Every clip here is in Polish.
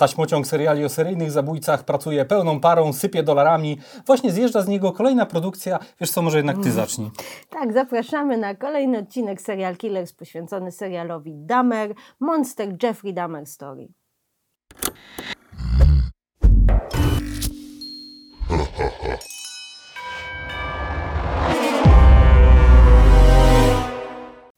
Taśmociąg seriali o seryjnych zabójcach pracuje pełną parą, sypie dolarami. Właśnie zjeżdża z niego kolejna produkcja. Wiesz co, może jednak ty zacznij. Tak, zapraszamy na kolejny odcinek Serial Killers poświęcony serialowi Dahmer, Monster Jeffrey Dahmer Story.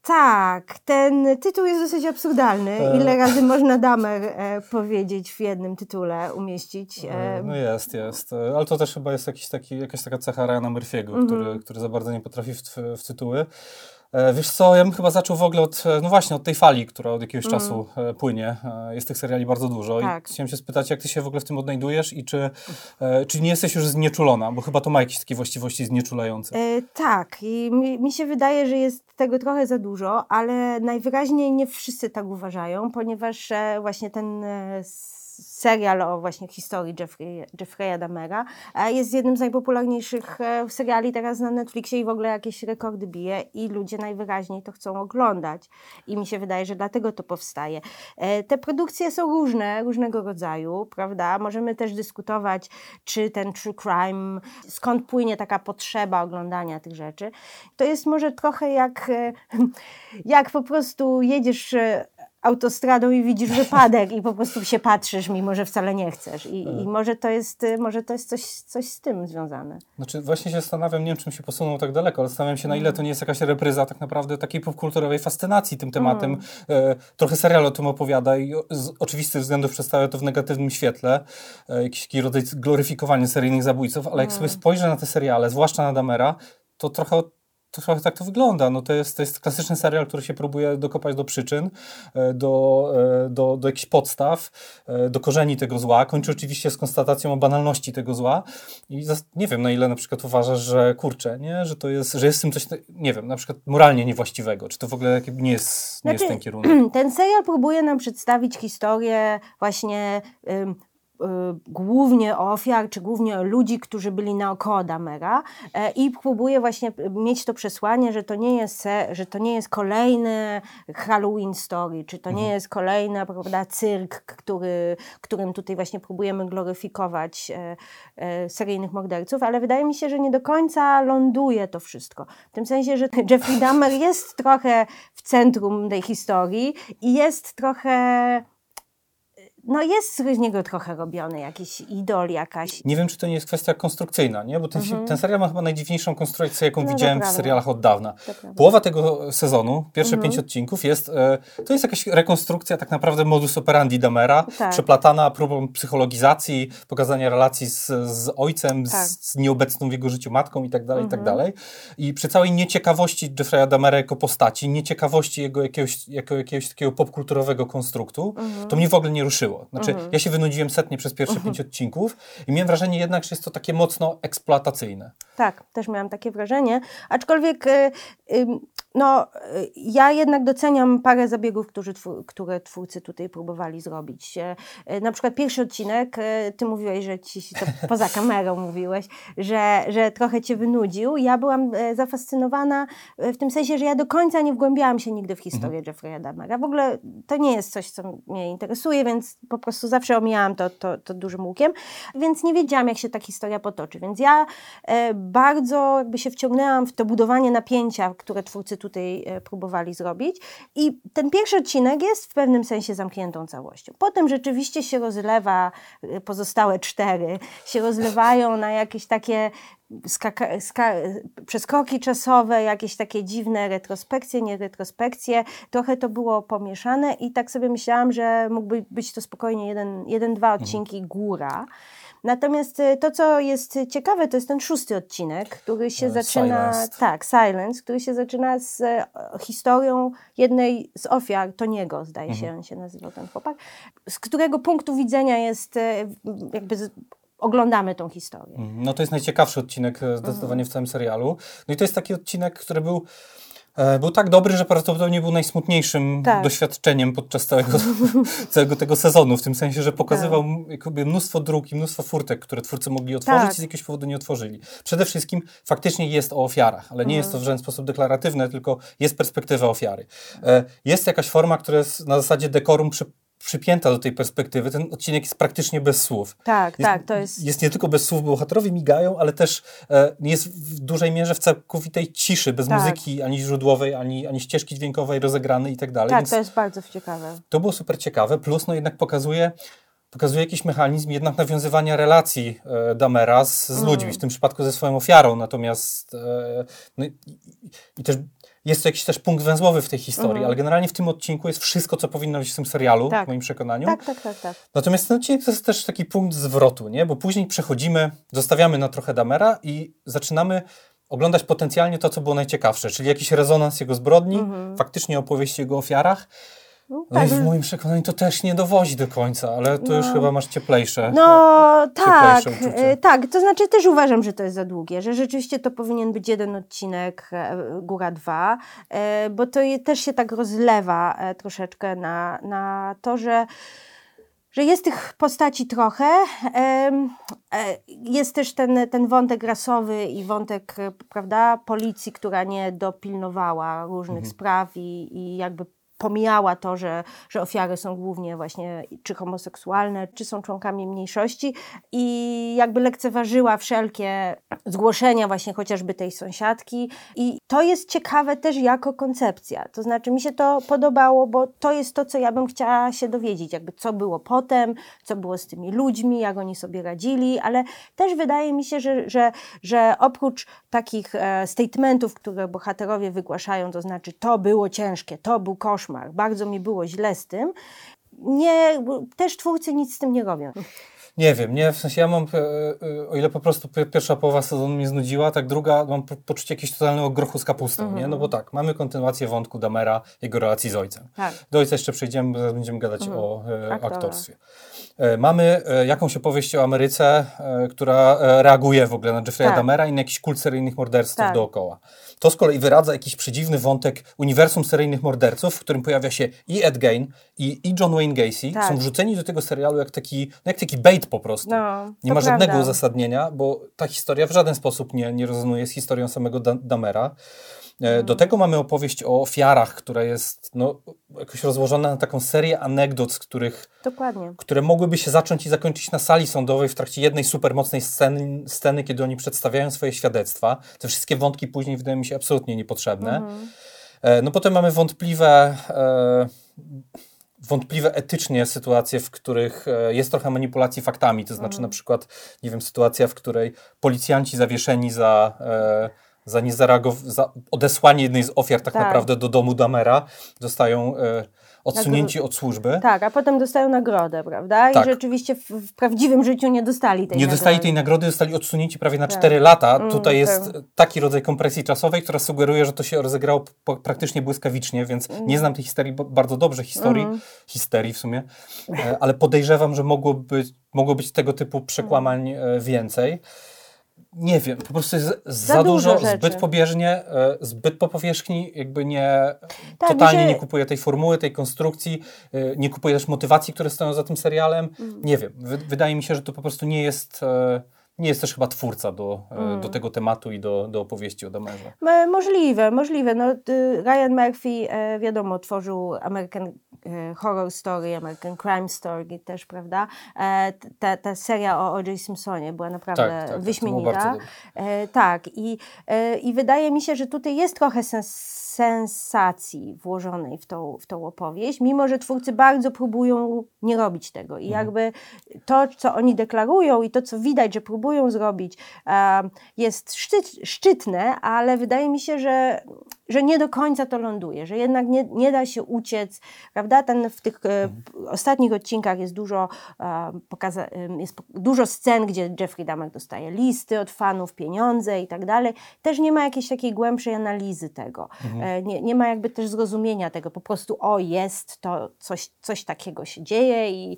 Tak, ten tytuł jest dosyć absurdalny. Ile razy można Dahmer e, powiedzieć w jednym tytule, umieścić? E, No jest, jest. E, Ale to też chyba jest jakiś taki, jakaś taka cecha Ryana Murphy'ego, który, który za bardzo nie potrafi w, w tytuły. E, Wiesz co, ja bym chyba zaczął w ogóle od, e, no właśnie, od tej fali, która od jakiegoś czasu e, płynie. Jest tych seriali bardzo dużo Tak. i chciałem się spytać, jak ty się w ogóle w tym odnajdujesz i czy, czy nie jesteś już znieczulona, bo chyba to ma jakieś takie właściwości znieczulające. E, tak, i mi, mi się wydaje, że jest tego trochę za dużo, ale najwyraźniej nie wszyscy tak uważają, ponieważ właśnie ten serial o właśnie historii Jeffrey, Jeffrey'a Dahmera e, jest jednym z najpopularniejszych e, seriali teraz na Netflixie i w ogóle jakieś rekordy bije i ludzie najwyraźniej to chcą oglądać. I mi się wydaje, że dlatego to powstaje. E, Te produkcje są różne, różnego rodzaju, prawda? Możemy też dyskutować, czy ten true crime, skąd płynie taka potrzeba oglądania tych rzeczy. To jest może trochę jak, jak po prostu jedziesz autostradą i widzisz wypadek i po prostu się patrzysz, mimo że wcale nie chcesz. I, i może to jest, e, może to jest coś, coś z tym związane. Znaczy właśnie się zastanawiam, nie wiem czym się posunął tak daleko, ale zastanawiam się na ile to nie jest jakaś repryza tak naprawdę takiej popkulturowej fascynacji tym tematem. E, trochę serial o tym opowiada i z oczywistych względów przedstawia to w negatywnym świetle, e, jakiś taki rodzaj gloryfikowania seryjnych zabójców, ale jak sobie spojrzę na te seriale, zwłaszcza na Damera, to trochę to trochę tak to wygląda. No to, jest, to jest klasyczny serial, który się próbuje dokopać do przyczyn, e, do, e, do, do jakichś podstaw, e, do korzeni tego zła. Kończy oczywiście z konstatacją o banalności tego zła. I nie wiem, na ile na przykład uważasz, że kurczę, nie? Że to jest, że jest w tym coś, nie wiem, na przykład moralnie niewłaściwego. Czy to w ogóle nie jest, nie jest Znaczy, ten kierunek? Ten serial próbuje nam przedstawić historię właśnie ym, głównie ofiar, czy głównie ludzi, którzy byli naokoło Damera e, i próbuje właśnie mieć to przesłanie, że to nie jest, że to nie jest kolejny Halloween story, czy to nie jest kolejny prawda, cyrk, który, którym tutaj właśnie próbujemy gloryfikować e, e, seryjnych morderców, ale wydaje mi się, że nie do końca ląduje to wszystko. W tym sensie, że Jeffrey Dahmer jest trochę w centrum tej historii i jest trochę no jest z niego trochę robiony jakiś idol, jakaś. Nie wiem, czy to nie jest kwestia konstrukcyjna, nie? Bo ten, film, ten serial ma chyba najdziwniejszą konstrukcję, jaką Mhm. No, widziałem w serialach od dawna. Połowa tego sezonu, pierwsze pięć odcinków, jest, e, to jest jakaś rekonstrukcja tak naprawdę modus operandi Damera, Tak. przeplatana próbą psychologizacji, pokazania relacji z, z ojcem, Tak. z, z nieobecną w jego życiu matką i tak dalej, i tak dalej. I przy całej nieciekawości Jeffrey'a Damera jako postaci, nieciekawości jego jakiegoś, jako jakiegoś takiego popkulturowego konstruktu, to mnie w ogóle nie ruszyło. Znaczy, ja się wynudziłem setnie przez pierwsze pięć odcinków i miałem wrażenie jednak, że jest to takie mocno eksploatacyjne. Tak, też miałam takie wrażenie. Aczkolwiek y, no, y, ja jednak doceniam parę zabiegów, którzy, które twórcy tutaj próbowali zrobić. E, e, Na przykład pierwszy odcinek, e, ty mówiłeś, że ci to poza kamerą mówiłeś, że, że trochę cię wynudził. Ja byłam zafascynowana w tym sensie, że ja do końca nie wgłębiałam się nigdy w historię Jeffrey'a Dahmera. W ogóle to nie jest coś, co mnie interesuje, więc po prostu zawsze omijałam to, to, to dużym łukiem, więc nie wiedziałam, jak się ta historia potoczy. Więc ja bardzo jakby się wciągnęłam w to budowanie napięcia, które twórcy tutaj e, próbowali zrobić. I ten pierwszy odcinek jest w pewnym sensie zamkniętą całością. Potem rzeczywiście się rozlewa, e, pozostałe cztery się rozlewają na jakieś takie skaka, ska, przeskoki czasowe, jakieś takie dziwne retrospekcje, nie retrospekcje. Trochę to było pomieszane i tak sobie myślałam, że mógłby być to spokojnie jeden, jeden dwa odcinki góra. Natomiast e, to, co jest ciekawe, to jest ten szósty odcinek, który się E, zaczyna. Silenced. Tak, Silence, który się zaczyna z e, historią jednej z ofiar Toniego, zdaje się, on się nazywał ten chłopak, z którego punktu widzenia jest e, jakby. Z, oglądamy tą historię. No to jest najciekawszy odcinek zdecydowanie w całym serialu. No i to jest taki odcinek, który był był tak dobry, że prawdopodobnie był najsmutniejszym Tak. doświadczeniem podczas całego, całego tego sezonu, w tym sensie, że pokazywał Tak. mnóstwo dróg i mnóstwo furtek, które twórcy mogli otworzyć Tak. i z jakiegoś powodu nie otworzyli. Przede wszystkim faktycznie jest o ofiarach, ale nie jest to w żaden sposób deklaratywne, tylko jest perspektywa ofiary. E, Jest jakaś forma, która jest na zasadzie dekorum przy przypięta do tej perspektywy. Ten odcinek jest praktycznie bez słów. Tak, jest, tak, to jest... Jest nie tylko bez słów, bo bohaterowie migają, ale też e, jest w dużej mierze w całkowitej ciszy, bez Tak. muzyki ani źródłowej, ani, ani ścieżki dźwiękowej rozegranej i tak dalej. Tak, Więc to jest bardzo ciekawe. to było super ciekawe, plus no jednak pokazuje, pokazuje jakiś mechanizm jednak nawiązywania relacji e, Damera z, z Mm. ludźmi, w tym przypadku ze swoją ofiarą, natomiast e, no, i, i też jest to jakiś też punkt węzłowy w tej historii, Mhm. ale generalnie w tym odcinku jest wszystko, co powinno być w tym serialu, Tak. w moim przekonaniu. Tak, tak, tak, tak. Natomiast ten odcinek to jest też taki punkt zwrotu, nie? bo później przechodzimy, zostawiamy na trochę Damera i zaczynamy oglądać potencjalnie to, co było najciekawsze, czyli jakiś rezonans jego zbrodni, faktycznie opowieść o jego ofiarach. No, No i tak. w moim przekonaniu to też nie dowozi do końca, ale to już No. chyba masz cieplejsze. No tak, cieplejsze e, tak, to znaczy też uważam, że to jest za długie, że rzeczywiście to powinien być jeden odcinek, e, góra dwa, e, bo to też się tak rozlewa troszeczkę na, na to, że że jest tych postaci trochę. Jest też ten, ten wątek rasowy i wątek, prawda, policji, która nie dopilnowała różnych Mhm. spraw i, i jakby pomijała to, że, że ofiary są głównie właśnie czy homoseksualne, czy są członkami mniejszości i jakby lekceważyła wszelkie zgłoszenia właśnie chociażby tej sąsiadki. I to jest ciekawe też jako koncepcja, to znaczy mi się to podobało, bo to jest to, co ja bym chciała się dowiedzieć, jakby co było potem, co było z tymi ludźmi, jak oni sobie radzili, ale też wydaje mi się, że, że, że oprócz takich e, statementów, które bohaterowie wygłaszają, to znaczy to było ciężkie, to był koszmar, bardzo mi było źle z tym, nie, też twórcy nic z tym nie robią. Nie wiem, nie, w sensie ja mam, e, e, o ile po prostu pi- pierwsza połowa sezonu mnie znudziła, tak druga mam po, poczucie jakiegoś totalnego grochu z kapustą, nie? No bo tak, mamy kontynuację wątku Damera, jego relacji z ojcem. Tak. Do ojca jeszcze przejdziemy, bo zaraz będziemy gadać o e, Aktora. aktorstwie. E, mamy e, jakąś opowieść o Ameryce, która reaguje w ogóle na Jeffrey'a Tak. Damera i na jakiś kult seryjnych morderstw Tak. dookoła. To z kolei wyradza jakiś przedziwny wątek uniwersum seryjnych morderców, w którym pojawia się i Ed Gein, i, i John Wayne Gacy. Tak. Są wrzuceni do tego serialu jak taki, no jak taki bait po prostu. No, nie ma żadnego prawda. uzasadnienia, bo ta historia w żaden sposób nie, nie rezonuje z historią samego da Damera. E, Mhm. Do tego mamy opowieść o ofiarach, która jest no, jakoś rozłożona na taką serię anegdot, z których Dokładnie. które mogłyby się zacząć i zakończyć na sali sądowej w trakcie jednej supermocnej sceny, sceny, kiedy oni przedstawiają swoje świadectwa. Te wszystkie wątki później wydają mi się absolutnie niepotrzebne. E, No potem mamy wątpliwe, e, wątpliwe etycznie sytuacje, w których e, jest trochę manipulacji faktami. To znaczy na przykład, nie wiem, sytuacja, w której policjanci zawieszeni za... Za, niezareagow- za odesłanie jednej z ofiar tak, Tak. naprawdę do domu Damera zostają e, odsunięci od służby. Tak, a potem dostają nagrodę, prawda? I Tak. rzeczywiście w, w prawdziwym życiu nie dostali tej Nie nagrody. dostali tej nagrody, zostali odsunięci prawie na Tak. 4 lata. Mm, Tutaj jest tak. taki rodzaj kompresji czasowej, która sugeruje, że to się rozegrało po, praktycznie błyskawicznie, więc Mm. nie znam tej historii bo- bardzo dobrze, historii, histerii w sumie, e, ale podejrzewam, że mogło być, mogło być tego typu przekłamań Mm. e, więcej. Nie wiem, po prostu jest za, Za dużo, dużo zbyt pobieżnie, e, zbyt po powierzchni, jakby nie, Tak, totalnie się- nie kupuję tej formuły, tej konstrukcji, e, nie kupuję też motywacji, które stoją za tym serialem. Mm. Nie wiem, wy, wydaje mi się, że to po prostu nie jest, e, nie jest też chyba twórca do, Mm. do tego tematu i do, do opowieści o Damerze. Możliwe, możliwe. No, y, Ryan Murphy, wiadomo, tworzył American Horror Story, American Crime Story też, prawda? E, Ta, ta seria o O.J. Simpsonie była naprawdę Tak, tak, tak, wyśmienita. E, tak, i, e, i wydaje mi się, że tutaj jest trochę sens sensacji włożonej w tą, w tą opowieść, mimo że twórcy bardzo próbują nie robić tego. I Mhm. jakby to, co oni deklarują i to, co widać, że próbują zrobić, e, jest szczyt, szczytne, ale wydaje mi się, że, że nie do końca to ląduje, że jednak nie, nie da się uciec, prawda? Ten, w tych e, p- ostatnich odcinkach jest dużo, e, pokaza- em, jest dużo scen, gdzie Jeffrey Dahmer dostaje listy od fanów, pieniądze i tak dalej. Też nie ma jakiejś takiej głębszej analizy tego. E, nie, nie ma jakby też zrozumienia tego. Po prostu o, jest to, coś, coś takiego się dzieje i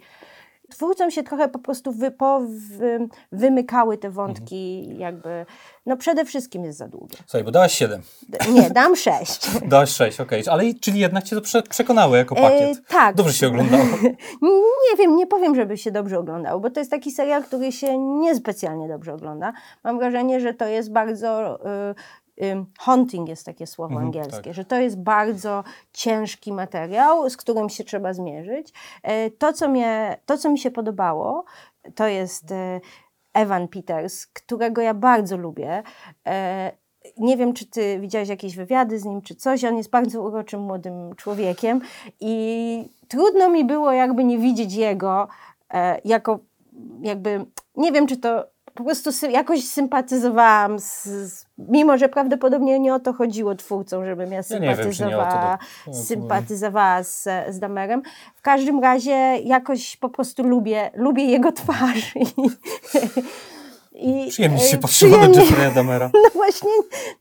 twórcom się trochę po prostu wy, po, wy, wymykały te wątki jakby, no przede wszystkim jest za długie. Słuchaj, bo dałaś 7, D- Nie, dam sześć. dałaś 6, okej, ale i- czyli jednak cię to prze, przekonało jako pakiet. E, tak. Dobrze się oglądało. Nie wiem, nie powiem, żeby się dobrze oglądał, bo to jest taki serial, który się niespecjalnie dobrze ogląda. Mam wrażenie, że to jest bardzo. y, ym, haunting jest takie słowo Mhm, angielskie, tak. że to jest bardzo ciężki materiał, z którym się trzeba zmierzyć. E, To, co, mnie, to, co mi się podobało, to jest e, Evan Peters, którego ja bardzo lubię. E, Nie wiem, czy ty widziałeś jakieś wywiady z nim, czy coś. On jest bardzo uroczym młodym człowiekiem i trudno mi było jakby nie widzieć jego jako jakby, nie wiem, czy to po prostu sy- jakoś sympatyzowałam, z, z, mimo że prawdopodobnie nie o to chodziło twórcom, żebym ja Ja nie wiem, sympatyzowała, do- do- sympatyzowała z, z Damerem. W każdym razie jakoś po prostu lubię, lubię jego twarz. I, i, Przyjemnie e, się patrzyło na Jeffrey'a Dahmera. no właśnie,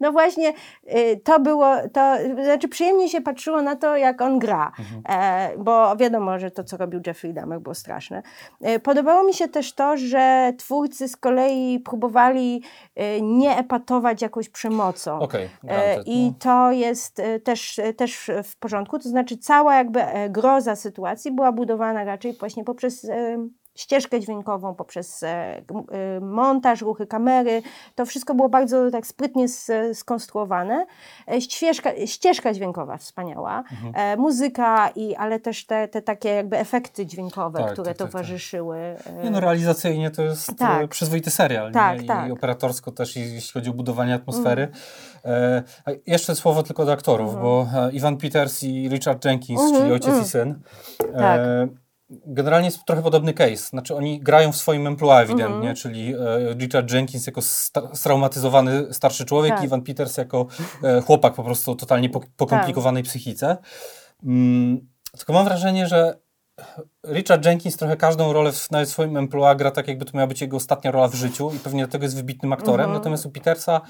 no właśnie y, to było, to znaczy przyjemnie się patrzyło na to, jak on gra, e, bo wiadomo, że to, co robił Jeffrey Dahmer było straszne. E, podobało mi się też to, że twórcy z kolei próbowali e, nie epatować jakąś przemocą. E, granted, I no. to jest e, też, e, też w porządku, to znaczy cała jakby e, groza sytuacji była budowana raczej właśnie poprzez e, ścieżkę dźwiękową, poprzez e, e, montaż, ruchy kamery. To wszystko było bardzo tak sprytnie skonstruowane. E, Ścieżka, ścieżka dźwiękowa wspaniała, Mhm. e, muzyka, i, ale też te, te takie jakby efekty dźwiękowe, Tak, które tak, tak, tak. towarzyszyły. e, Nie no, realizacyjnie to jest Tak. e, przyzwoity serial. Tak, nie? I, tak. I operatorsko też, jeśli chodzi o budowanie atmosfery. E, a jeszcze słowo tylko do aktorów, bo e, Ivan Peters i Richard Jenkins, Mhm, czyli ojciec mhm. i syn. Tak. Generalnie jest trochę podobny case. Znaczy oni grają w swoim emploi ewidentnie, Mhm. czyli e, Richard Jenkins jako sta- straumatyzowany starszy człowiek, Tak. Ivan Peters jako e, chłopak po prostu totalnie po, pokomplikowanej psychice. Mm, tylko mam wrażenie, że Richard Jenkins trochę każdą rolę w, nawet w swoim emploi gra tak, jakby to miała być jego ostatnia rola w życiu i pewnie dlatego jest wybitnym aktorem. Mhm. Natomiast u Petersa,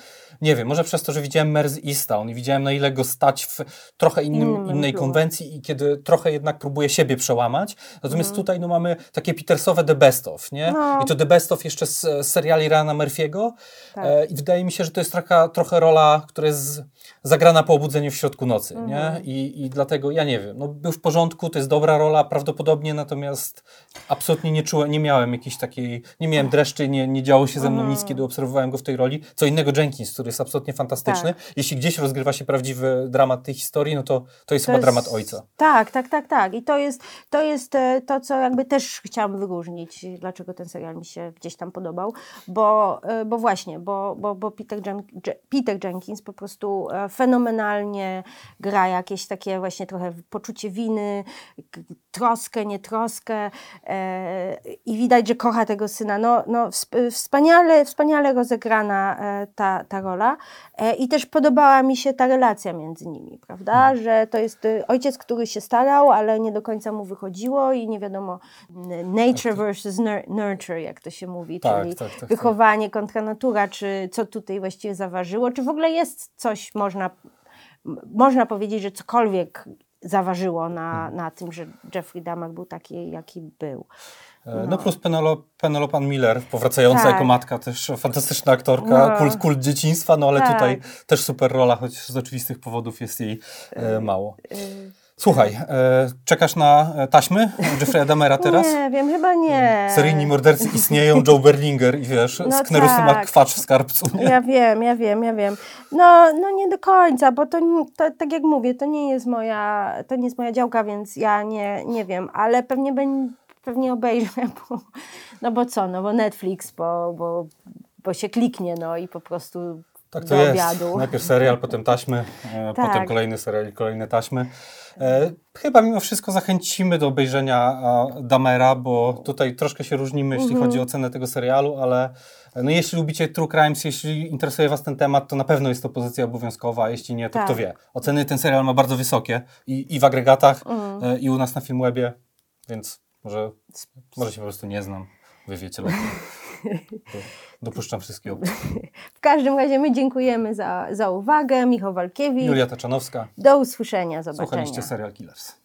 nie wiem, może przez to, że widziałem Mers Easttown i widziałem na ile go stać w trochę innym, innej emploi. konwencji i kiedy trochę jednak próbuje siebie przełamać. Natomiast Mhm. tutaj no, mamy takie Petersowe The Best Of, nie? No. I to The Best Of jeszcze z, z seriali Rana Murphy'ego. Tak. E, I wydaje mi się, że to jest taka trochę rola, która jest zagrana po obudzeniu w środku nocy, Mhm. nie? I, I dlatego, ja nie wiem, no, był w porządku, to jest dobra rola prawdopodobnie, natomiast absolutnie nie czułem, nie miałem jakiejś takiej, nie miałem dreszczy, nie, nie działo się ze mną nic, kiedy obserwowałem go w tej roli. Co innego Jenkins, który jest absolutnie fantastyczny. Jeśli gdzieś rozgrywa się prawdziwy dramat tej historii, no to to jest To chyba jest- dramat ojca. Tak, tak, tak, tak. I to jest, to jest e, to, co jakby też chciałam wyróżnić, dlaczego ten serial mi się gdzieś tam podobał, bo, e, bo właśnie, bo, bo, bo Peter, Jen, Je- Peter Jenkins po prostu e, fenomenalnie gra jakieś takie właśnie trochę poczucie winy, k- troskę, nietroskę e, i widać, że kocha tego syna. No, no wsp- wspaniale, wspaniale rozegrana e, ta, ta rola. E, i też podobała mi się ta relacja między nimi, prawda, że to jest e, ojciec, który się starał, ale nie do końca mu wychodziło i nie wiadomo nature versus nur- nurture, jak to się mówi, Tak, czyli tak, tak, wychowanie kontra natura, czy co tutaj właściwie zaważyło, czy w ogóle jest coś, można, można powiedzieć, że cokolwiek zaważyło na, Hmm. na tym, że Jeffrey Dahmer był taki, jaki był. E, No plus Penelo, Penelope Miller, powracająca Tak. jako matka, też fantastyczna aktorka, No. kult, kult dzieciństwa, no ale Tak. tutaj też super rola, choć z oczywistych powodów jest jej e, mało. Y, Słuchaj, e, czekasz na e, taśmy Jeffrey'a Dahmera teraz? Nie wiem, chyba nie. Seryjni mordercy istnieją, Joe Berlinger i wiesz, No Sknerusy ma tak. kwacz w skarbcu, nie? Ja wiem, ja wiem, ja wiem. No, no nie do końca, bo to, to tak jak mówię, to nie jest moja, to nie jest moja działka, więc ja nie, nie wiem, ale pewnie będę, pewnie obejrzę, bo, no bo co, no bo Netflix, bo, bo, bo się kliknie, no i po prostu Tak to do jest. obiadu. Najpierw serial, potem taśmy, e, Tak. potem kolejny serial i kolejne taśmy. E, chyba mimo wszystko zachęcimy do obejrzenia Damera, bo tutaj troszkę się różnimy, jeśli Mhm. chodzi o cenę tego serialu, ale e, no, jeśli lubicie True Crimes, jeśli interesuje Was ten temat, to na pewno jest to pozycja obowiązkowa, a jeśli nie, to Tak. kto wie. Oceny ten serial ma bardzo wysokie i, i w agregatach, Mhm. e, i u nas na Filmwebie, więc może, może się po prostu nie znam. Wy wiecie lepiej. Dopuszczam wszystkie opcje. W każdym razie my dziękujemy za, za uwagę. Michał Walkiewicz. Julia Taczanowska. Do usłyszenia, zobaczenia. Słuchaliście Serial Killers.